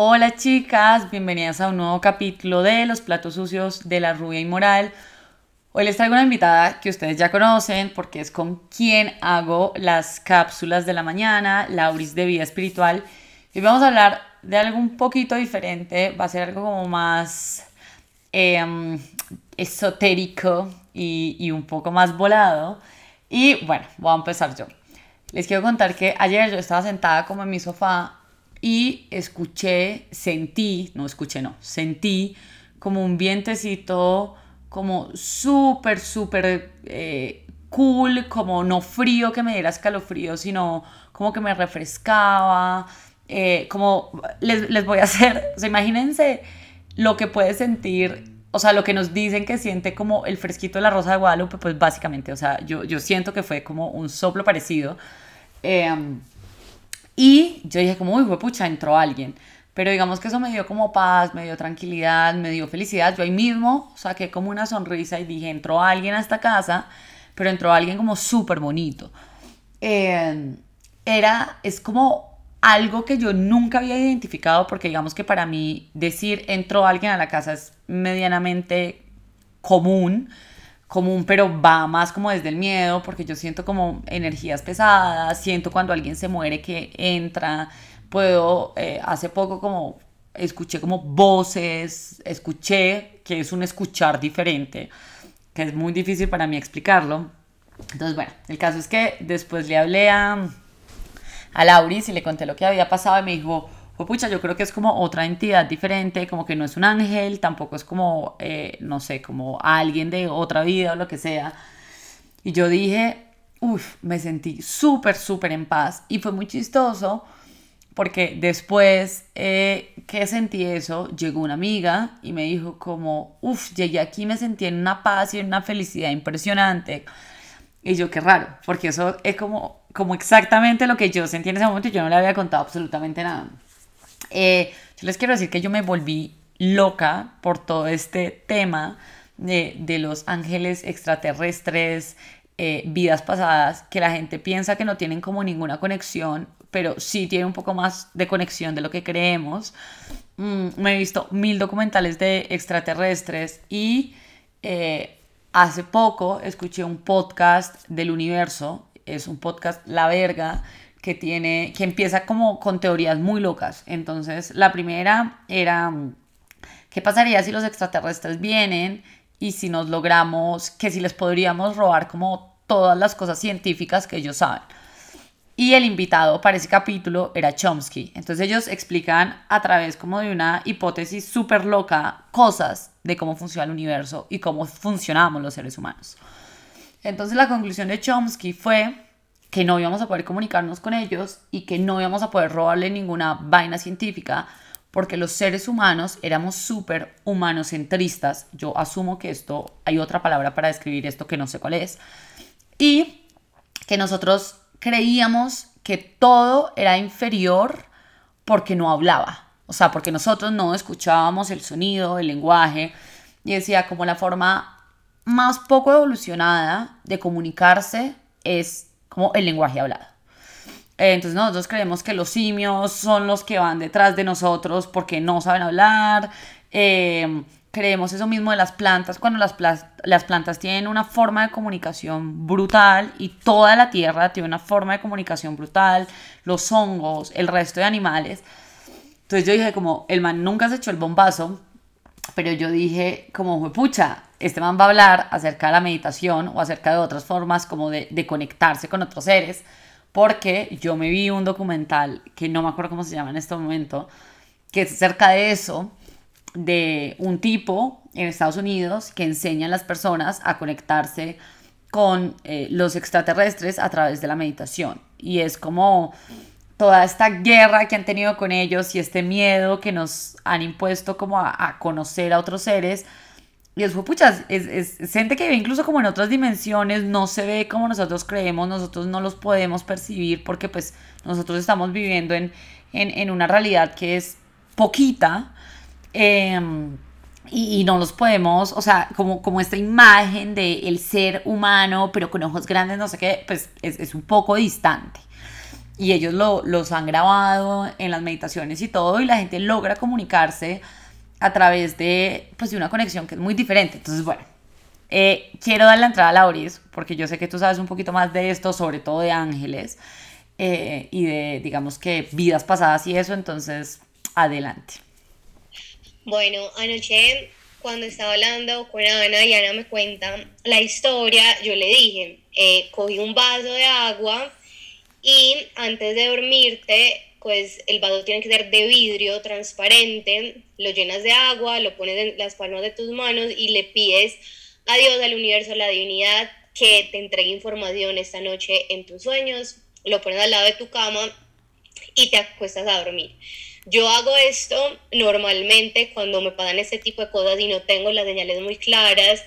Hola chicas, bienvenidas a un nuevo capítulo de Los platos sucios de la rubia inmoral. Hoy les traigo una invitada que ustedes ya conocen porque es con quien hago las cápsulas de la mañana, Lauris de Vida Espiritual. Y vamos a hablar de algo un poquito diferente, va a ser algo como más em, esotérico y, y un poco más volado. Y bueno, voy a empezar yo. Les quiero contar que ayer yo estaba sentada como en mi sofá y escuché, sentí, no escuché, no, sentí como un vientecito como súper, súper eh, cool, como no frío que me diera escalofrío, sino como que me refrescaba, eh, como les, les, voy a hacer, o sea, imagínense lo que puede sentir, o sea, lo que nos dicen que siente como el fresquito de la rosa de Guadalupe, pues básicamente, o sea, yo, yo siento que fue como un soplo parecido. Eh, y yo dije como, uy, pucha, entró alguien. Pero digamos que eso me dio como paz, me dio tranquilidad, me dio felicidad. Yo ahí mismo saqué como una sonrisa y dije, entró alguien a esta casa, pero entró alguien como súper bonito. Eh, era, es como algo que yo nunca había identificado porque digamos que para mí decir entró alguien a la casa es medianamente común común, pero va más como desde el miedo, porque yo siento como energías pesadas, siento cuando alguien se muere que entra, puedo, eh, hace poco como escuché como voces, escuché, que es un escuchar diferente, que es muy difícil para mí explicarlo. Entonces, bueno, el caso es que después le hablé a, a Lauris y le conté lo que había pasado y me dijo, pucha, yo creo que es como otra entidad diferente, como que no es un ángel, tampoco es como, eh, no sé, como alguien de otra vida o lo que sea. Y yo dije, uff, me sentí súper, súper en paz. Y fue muy chistoso porque después eh, que sentí eso, llegó una amiga y me dijo como, uff, llegué aquí, me sentí en una paz y en una felicidad impresionante. Y yo, qué raro, porque eso es como, como exactamente lo que yo sentí en ese momento y yo no le había contado absolutamente nada. Eh, yo les quiero decir que yo me volví loca por todo este tema de, de los ángeles extraterrestres, eh, vidas pasadas, que la gente piensa que no tienen como ninguna conexión, pero sí tienen un poco más de conexión de lo que creemos. Mm, me he visto mil documentales de extraterrestres y eh, hace poco escuché un podcast del universo, es un podcast La Verga, que tiene, que empieza como con teorías muy locas. Entonces, la primera era, ¿qué pasaría si los extraterrestres vienen y si nos logramos, que si les podríamos robar como todas las cosas científicas que ellos saben? Y el invitado para ese capítulo era Chomsky. Entonces ellos explican a través como de una hipótesis súper loca cosas de cómo funciona el universo y cómo funcionamos los seres humanos. Entonces la conclusión de Chomsky fue que no íbamos a poder comunicarnos con ellos y que no íbamos a poder robarle ninguna vaina científica porque los seres humanos éramos súper humanocentristas. Yo asumo que esto, hay otra palabra para describir esto que no sé cuál es. Y que nosotros creíamos que todo era inferior porque no hablaba. O sea, porque nosotros no escuchábamos el sonido, el lenguaje. Y decía, como la forma más poco evolucionada de comunicarse es como el lenguaje hablado. Eh, entonces nosotros creemos que los simios son los que van detrás de nosotros porque no saben hablar. Eh, creemos eso mismo de las plantas, cuando las, las plantas tienen una forma de comunicación brutal y toda la tierra tiene una forma de comunicación brutal, los hongos, el resto de animales. Entonces yo dije como, el man nunca se echó el bombazo, pero yo dije como, pucha, este man va a hablar acerca de la meditación o acerca de otras formas como de, conectarse con otros seres, porque yo me vi un documental que no me acuerdo cómo se llama en este momento, que es acerca de eso, de un tipo en Estados Unidos que enseña a las personas a conectarse con eh, los extraterrestres a través de la meditación. Y es como toda esta guerra que han tenido con ellos y este miedo que nos han impuesto como a, conocer a otros seres y es, pucha, es, es, gente que ve incluso como en otras dimensiones, no se ve como nosotros creemos, nosotros no los podemos percibir porque pues nosotros estamos viviendo en, en, una realidad que es poquita em, y, no los podemos, o sea, como, como esta imagen del el ser humano pero con ojos grandes, no sé qué, pues es, es un poco distante. Y ellos lo, los han grabado en las meditaciones y todo y la gente logra comunicarse a través de, pues, de una conexión que es muy diferente. Entonces, bueno, eh, quiero dar la entrada a Lauris porque yo sé que tú sabes un poquito más de esto, sobre todo de ángeles eh, y de, digamos que, vidas pasadas y eso, entonces, adelante. Bueno, anoche cuando estaba hablando con Ana y Ana me cuenta la historia, yo le dije, eh, cogí un vaso de agua y antes de dormirte, pues el vaso tiene que ser de vidrio transparente, lo llenas de agua, lo pones en las palmas de tus manos y le pides a Dios, al universo, a la divinidad que te entregue información esta noche en tus sueños, lo pones al lado de tu cama y te acuestas a dormir. Yo hago esto normalmente cuando me pasan este tipo de cosas y no tengo las señales muy claras,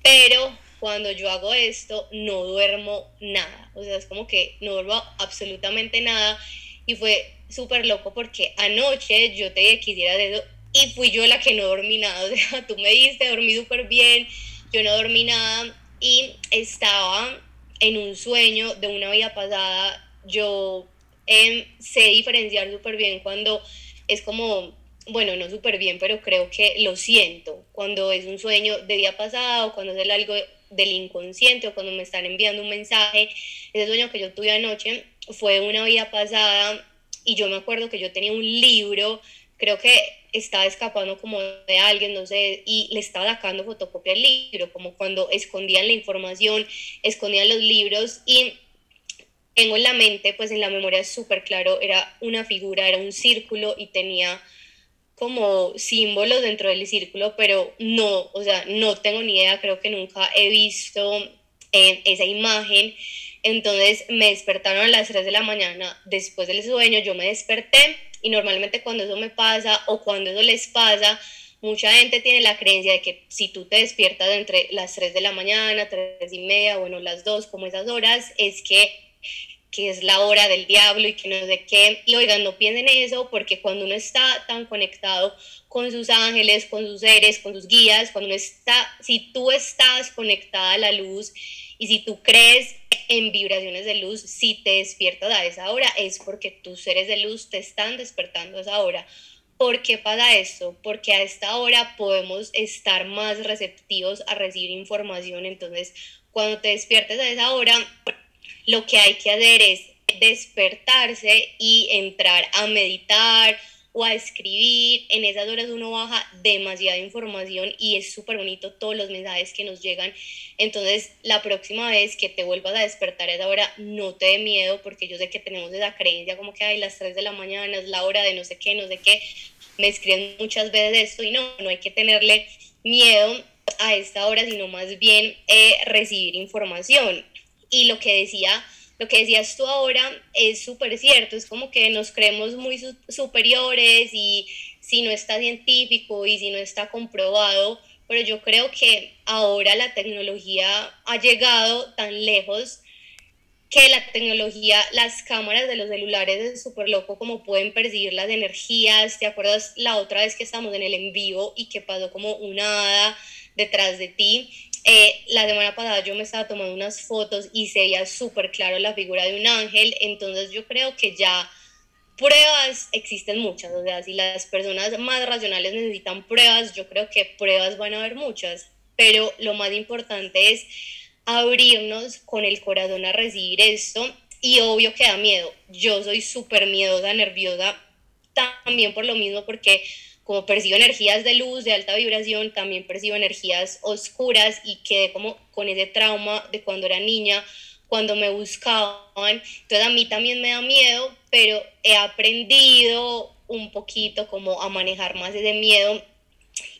pero cuando yo hago esto no duermo nada. O sea, es como que no duermo absolutamente nada. Y fue súper loco porque anoche yo te dije que hicieras eso y fui yo la que no dormí nada. O sea, tú me diste, dormí súper bien, yo no dormí nada y estaba en un sueño de una vida pasada. Yo eh, sé diferenciar súper bien cuando es como, bueno, no súper bien, pero creo que lo siento cuando es un sueño de día pasado, cuando es algo del inconsciente o cuando me están enviando un mensaje. Ese sueño que yo tuve anoche fue una vida pasada y yo me acuerdo que yo tenía un libro, creo que estaba escapando como de alguien, no sé, y le estaba sacando fotocopia al libro, como cuando escondían la información, escondían los libros y tengo en la mente, pues en la memoria súper claro, era una figura, era un círculo y tenía como símbolos dentro del círculo, pero no, o sea, no tengo ni idea, creo que nunca he visto eh, esa imagen. Entonces me despertaron a las 3 de la mañana después del sueño, yo me desperté y normalmente cuando eso me pasa o cuando eso les pasa, mucha gente tiene la creencia de que si tú te despiertas entre las 3 de la mañana, 3 y media, bueno, las 2, como esas horas, es que que es la hora del diablo y que no sé qué. Y oigan, no piensen eso porque cuando uno está tan conectado con sus ángeles, con sus seres, con sus guías, cuando uno está, si tú estás conectada a la luz y si tú crees en vibraciones de luz, si te despiertas a esa hora es porque tus seres de luz te están despertando a esa hora. ¿Por qué pasa esto? Porque a esta hora podemos estar más receptivos a recibir información. Entonces, cuando te despiertes a esa hora, lo que hay que hacer es despertarse y entrar a meditar o a escribir. En esas horas uno baja demasiada información y es súper bonito todos los mensajes que nos llegan. Entonces, la próxima vez que te vuelvas a despertar a esa hora, no te dé miedo porque yo sé que tenemos esa creencia como que hay las 3 de la mañana es la hora de no sé qué, no sé qué. Me escriben muchas veces esto y no, no hay que tenerle miedo a esta hora, sino más bien eh, recibir información y lo que decía, lo que decías tú ahora es súper cierto, es como que nos creemos muy superiores y si no está científico y si no está comprobado, pero yo creo que ahora la tecnología ha llegado tan lejos que la tecnología, las cámaras de los celulares es súper loco como pueden percibir las energías. ¿Te acuerdas la otra vez que estábamos en el en vivo y que pasó como una hada detrás de ti? Eh, la semana pasada yo me estaba tomando unas fotos y se veía súper claro la figura de un ángel, entonces yo creo que ya pruebas existen muchas, o sea, si las personas más racionales necesitan pruebas, yo creo que pruebas van a haber muchas, pero lo más importante es abrirnos con el corazón a recibir esto y obvio que da miedo, yo soy súper miedosa, nerviosa, también por lo mismo porque como percibo energías de luz, de alta vibración, también percibo energías oscuras y quedé como con ese trauma de cuando era niña, cuando me buscaban. Entonces a mí también me da miedo, pero he aprendido un poquito como a manejar más ese miedo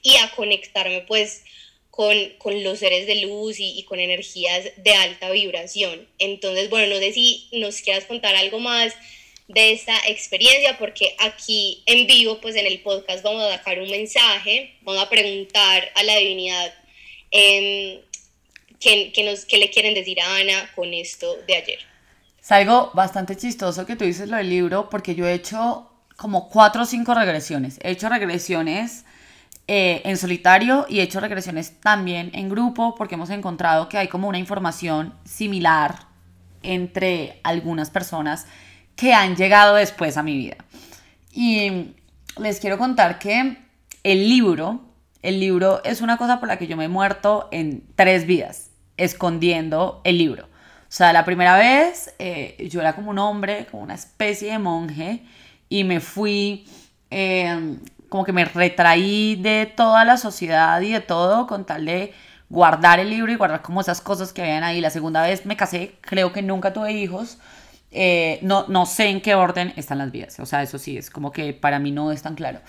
y a conectarme pues con, con los seres de luz y, y, con energías de alta vibración. Entonces, bueno, no sé si nos quieras contar algo más de esta experiencia, porque aquí en vivo, pues en el podcast vamos a dejar un mensaje, vamos a preguntar a la divinidad eh, qué, qué, le quieren decir a Ana con esto de ayer. Es algo bastante chistoso que tú dices lo del libro, porque yo he hecho como cuatro o cinco regresiones. He hecho regresiones eh, en solitario y he hecho regresiones también en grupo, porque hemos encontrado que hay como una información similar entre algunas personas que han llegado después a mi vida. Y les quiero contar que el libro, el libro es una cosa por la que yo me he muerto en tres vidas, escondiendo el libro. O sea, la primera vez eh, yo era como un hombre, como una especie de monje, y me fui, eh, como que me retraí de toda la sociedad y de todo con tal de guardar el libro y guardar como esas cosas que habían ahí. La segunda vez me casé, creo que nunca tuve hijos. Eh, no, no sé en qué orden están las vidas. O sea, eso sí, es como que para mí no es tan claro.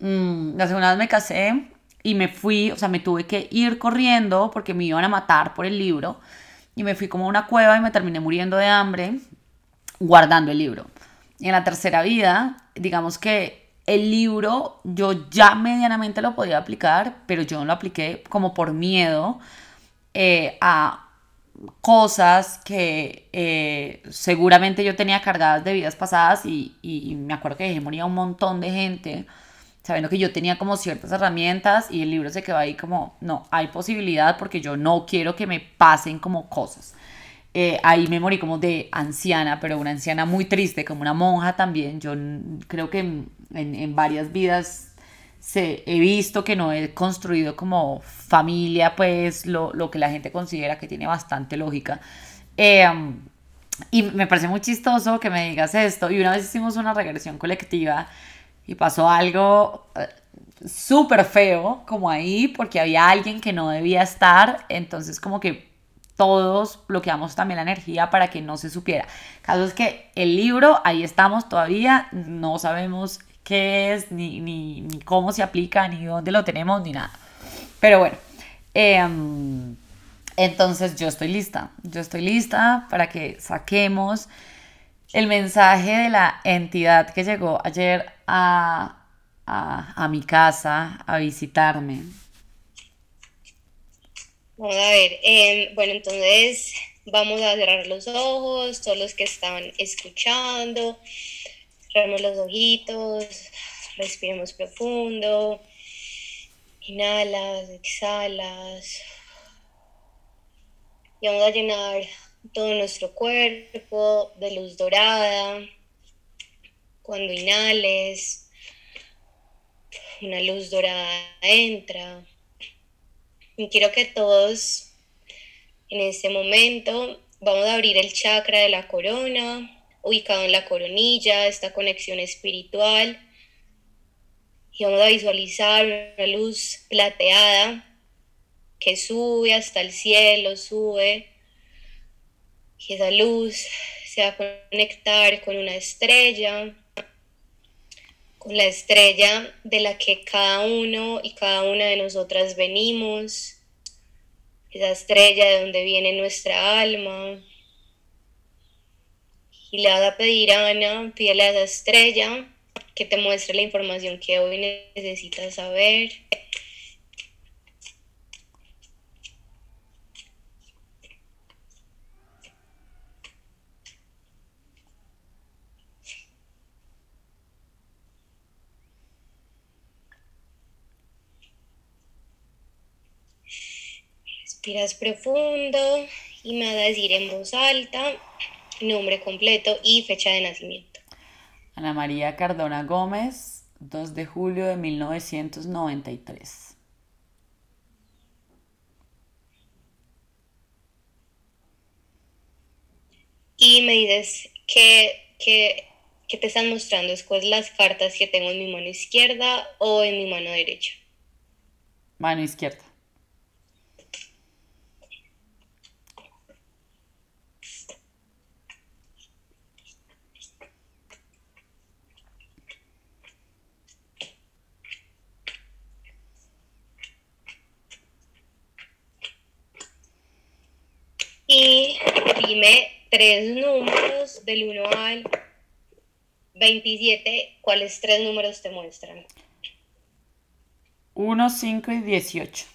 Mm, la segunda vez me casé y me fui, o sea, me tuve que ir corriendo porque me iban a matar por el libro. Y me fui como a una cueva y me terminé muriendo de hambre guardando el libro. Y en la tercera vida, digamos que el libro yo ya medianamente lo podía aplicar, pero yo no lo apliqué como por miedo eh, a cosas que eh, seguramente yo tenía cargadas de vidas pasadas y, y, me acuerdo que dejé morir a un montón de gente sabiendo que yo tenía como ciertas herramientas y el libro se quedó ahí como, no, hay posibilidad porque yo no quiero que me pasen como cosas. Eh, ahí me morí como de anciana, pero una anciana muy triste, como una monja también. Yo creo que en, en varias vidas se, he visto que no he construido como familia, pues lo, lo que la gente considera que tiene bastante lógica. Em, y me parece muy chistoso que me digas esto. Y una vez hicimos una regresión colectiva y pasó algo eh, súper feo como ahí porque había alguien que no debía estar. Entonces como que todos bloqueamos también la energía para que no se supiera. Caso es que el libro, ahí estamos todavía, no sabemos qué es, ni, ni, ni cómo se aplica, ni dónde lo tenemos, ni nada. Pero bueno, em, entonces yo estoy lista, yo estoy lista para que saquemos el mensaje de la entidad que llegó ayer a, a, a mi casa a visitarme. Vamos a ver, em, bueno, entonces vamos a cerrar los ojos, todos los que estaban escuchando, cerramos los ojitos, respiremos profundo, inhalas, exhalas, y vamos a llenar todo nuestro cuerpo de luz dorada. Cuando inhales, una luz dorada entra. Y quiero que todos en este momento vamos a abrir el chakra de la corona, ubicado en la coronilla, esta conexión espiritual. Y vamos a visualizar una luz plateada que sube hasta el cielo, sube. Y esa luz se va a conectar con una estrella, con la estrella de la que cada uno y cada una de nosotras venimos, esa estrella de donde viene nuestra alma. Y le vas a pedir a Ana, pídele a esa estrella que te muestre la información que hoy necesitas saber. Respiras profundo y me vas a decir en voz alta nombre completo y fecha de nacimiento. Ana María Cardona Gómez, 2 de julio de 1993. Y me dices que, que, que te están mostrando después las cartas que tengo en mi mano izquierda o en mi mano derecha. Mano izquierda. Y dime tres números del 1 al 27. ¿Cuáles tres números te muestran? 1, 5 y 18.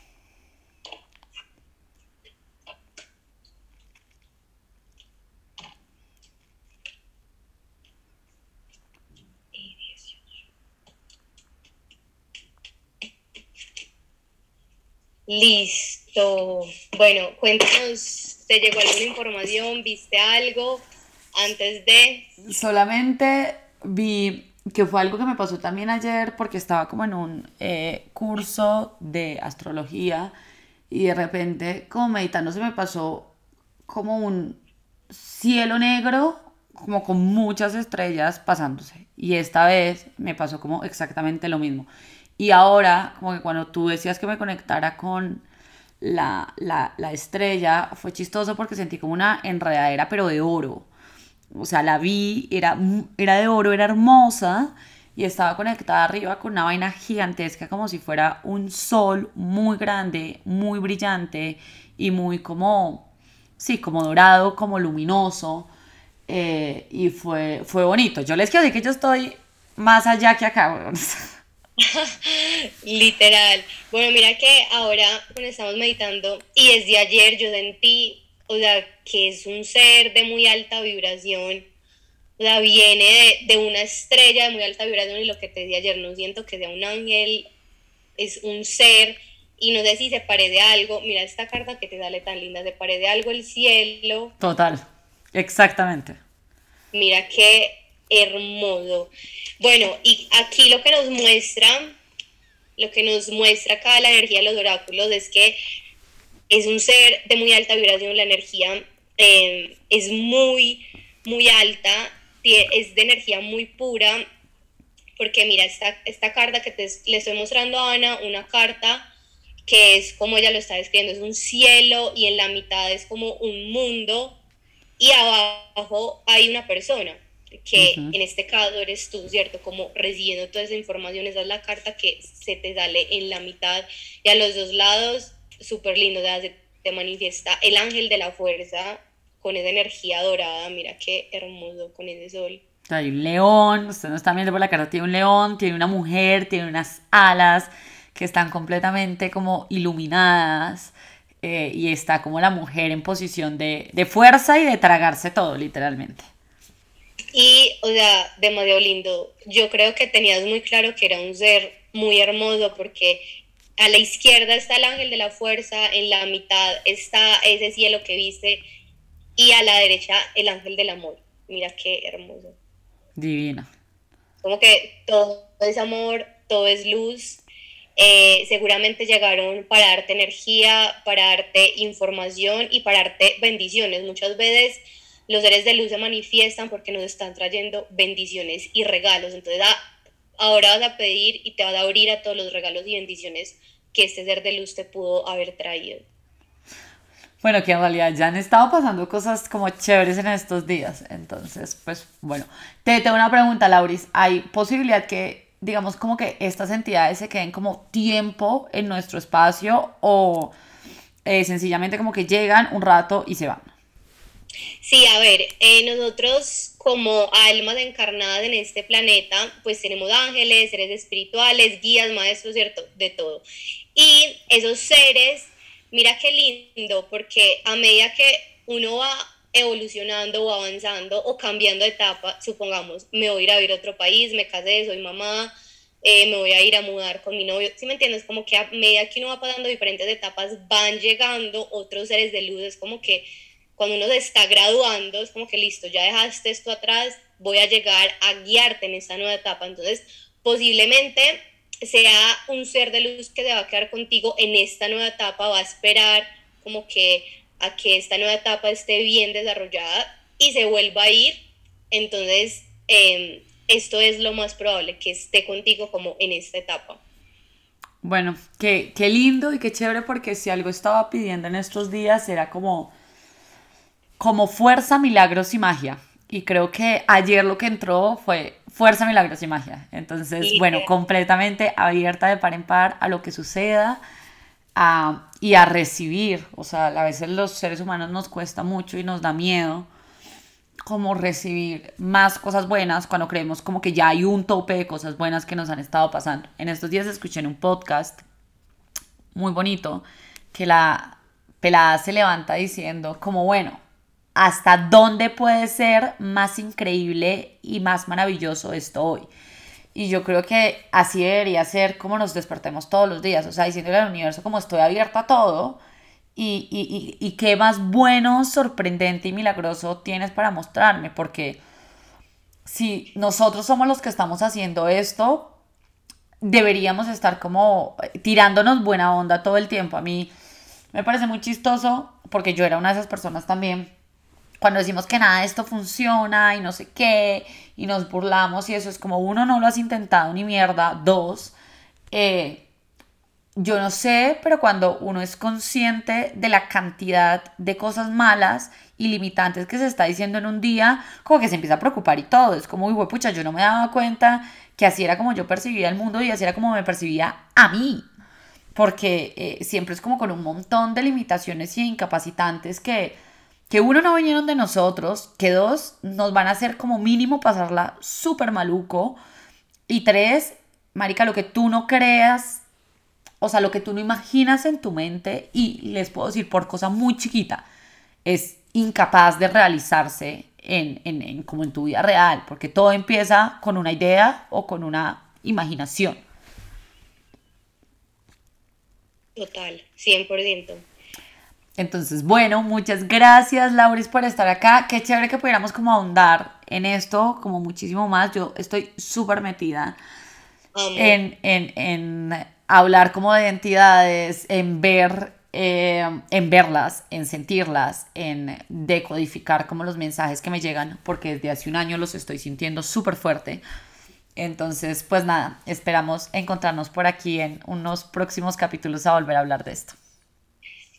Listo. Bueno, cuéntanos, ¿te llegó alguna información? ¿Viste algo? antes de... Solamente vi que fue algo que me pasó también ayer porque estaba como en un eh, curso de astrología y de repente como meditando se me pasó como un cielo negro como con muchas estrellas pasándose y esta vez me pasó como exactamente lo mismo y ahora como que cuando tú decías que me conectara con la, la, la estrella fue chistoso porque sentí como una enredadera pero de oro o sea, la vi, era, era de oro, era hermosa y estaba conectada arriba con una vaina gigantesca como si fuera un sol muy grande, muy brillante y muy como, sí, como dorado, como luminoso. Eh, y fue, fue bonito. Yo les quiero decir que yo estoy más allá que acá. Literal. Bueno, mira que ahora cuando estamos meditando y desde ayer yo sentí o sea, que es un ser de muy alta vibración, o sea, viene de, una estrella de muy alta vibración y lo que te dije ayer, no siento que sea un ángel, es un ser y no sé si se parece a algo, mira esta carta que te sale tan linda, se parece a algo el cielo. Total, exactamente. Mira qué hermoso. Bueno, y aquí lo que nos muestra, lo que nos muestra acá la energía de los oráculos es que es un ser de muy alta vibración, la energía eh, es muy, muy alta, es de energía muy pura, porque mira, esta, esta carta que te, le estoy mostrando a Ana, una carta que es como ella lo está describiendo, es un cielo y en la mitad es como un mundo y abajo hay una persona que en este caso eres tú, ¿cierto? Como recibiendo toda esa información, esa es la carta que se te sale en la mitad y a los dos lados súper lindo, de te manifiesta el ángel de la fuerza con esa energía dorada, mira qué hermoso con ese sol. Hay un león, usted no está viendo por la cara, tiene un león, tiene una mujer, tiene unas alas que están completamente como iluminadas eh, y está como la mujer en posición de, de fuerza y de tragarse todo, literalmente. Y, o sea, demasiado lindo. Yo creo que tenías muy claro que era un ser muy hermoso porque a la izquierda está el ángel de la fuerza, en la mitad está ese cielo que viste y a la derecha el ángel del amor. Mira qué hermoso. Divina. Como que todo es amor, todo es luz. Eh, seguramente llegaron para darte energía, para darte información y para darte bendiciones. Muchas veces los seres de luz se manifiestan porque nos están trayendo bendiciones y regalos. Entonces, ah, ahora vas a pedir y te vas a abrir a todos los regalos y bendiciones que este ser de luz te pudo haber traído. Bueno, que en realidad ya han estado pasando cosas como chéveres en estos días. Entonces, pues bueno, te tengo una pregunta, Lauris. ¿Hay posibilidad que, digamos, como que estas entidades se queden como tiempo en nuestro espacio o eh, sencillamente como que llegan un rato y se van? Sí, a ver, eh, nosotros como almas encarnadas en este planeta, pues tenemos ángeles, seres espirituales, guías, maestros, ¿cierto? De todo. Y esos seres, mira qué lindo, porque a medida que uno va evolucionando o avanzando o cambiando de etapa, supongamos, me voy a ir a vivir a otro país, me casé, soy mamá, eh, me voy a ir a mudar con mi novio, ¿sí me entiendes? Como que a medida que uno va pasando diferentes etapas, van llegando otros seres de luz, es como que cuando uno se está graduando, es como que listo, ya dejaste esto atrás, voy a llegar a guiarte en esta nueva etapa. Entonces, posiblemente sea un ser de luz que se va a quedar contigo en esta nueva etapa, va a esperar como que a que esta nueva etapa esté bien desarrollada y se vuelva a ir. Entonces, em, esto es lo más probable, que esté contigo como en esta etapa. Bueno, qué, qué lindo y qué chévere porque si algo estaba pidiendo en estos días era como como fuerza, milagros y magia. Y creo que ayer lo que entró fue fuerza, milagros y magia. Entonces, bueno, completamente abierta de par en par a lo que suceda y a recibir. O sea, a veces los seres humanos nos cuesta mucho y nos da miedo como recibir más cosas buenas cuando creemos como que ya hay un tope de cosas buenas que nos han estado pasando. En estos días escuché en un podcast muy bonito que la pelada se levanta diciendo como bueno, hasta dónde puede ser más increíble y más maravilloso esto hoy. Y yo creo que así debería ser como nos despertemos todos los días, o sea, diciéndole al universo como estoy abierta a todo y, y, y, qué más bueno, sorprendente y milagroso tienes para mostrarme, porque si nosotros somos los que estamos haciendo esto, deberíamos estar como tirándonos buena onda todo el tiempo. A mí me parece muy chistoso, porque yo era una de esas personas también, cuando decimos que nada de esto funciona y no sé qué, y nos burlamos y eso es como, uno, no lo has intentado ni mierda, dos, eh, yo no sé, pero cuando uno es consciente de la cantidad de cosas malas y limitantes que se está diciendo en un día, como que se empieza a preocupar y todo. Es como, uy, pucha, yo no me daba cuenta que así era como yo percibía el mundo y así era como me percibía a mí. Porque eh, siempre es como con un montón de limitaciones y incapacitantes que, que uno no vinieron de nosotros, que dos nos van a hacer como mínimo pasarla súper maluco y tres, marica, lo que tú no creas o sea, lo que tú no imaginas en tu mente y les puedo decir por cosa muy chiquita, es incapaz de realizarse en, en, como en tu vida real, porque todo empieza con una idea o con una imaginación. Total, 100%. Entonces, bueno, muchas gracias, Lauris, por estar acá. Qué chévere que pudiéramos como ahondar en esto, como muchísimo más. Yo estoy súper metida en, en, en, hablar como de entidades, en ver, eh, en verlas, en sentirlas, en decodificar como los mensajes que me llegan, porque desde hace un año los estoy sintiendo súper fuerte. Entonces, pues nada, esperamos encontrarnos por aquí en unos próximos capítulos a volver a hablar de esto.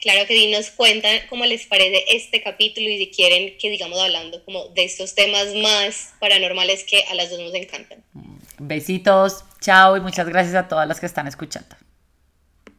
Claro que nos cuentan cómo les parece este capítulo y si quieren que digamos hablando como de estos temas más paranormales que a las dos nos encantan. Besitos, chao y muchas gracias a todas las que están escuchando.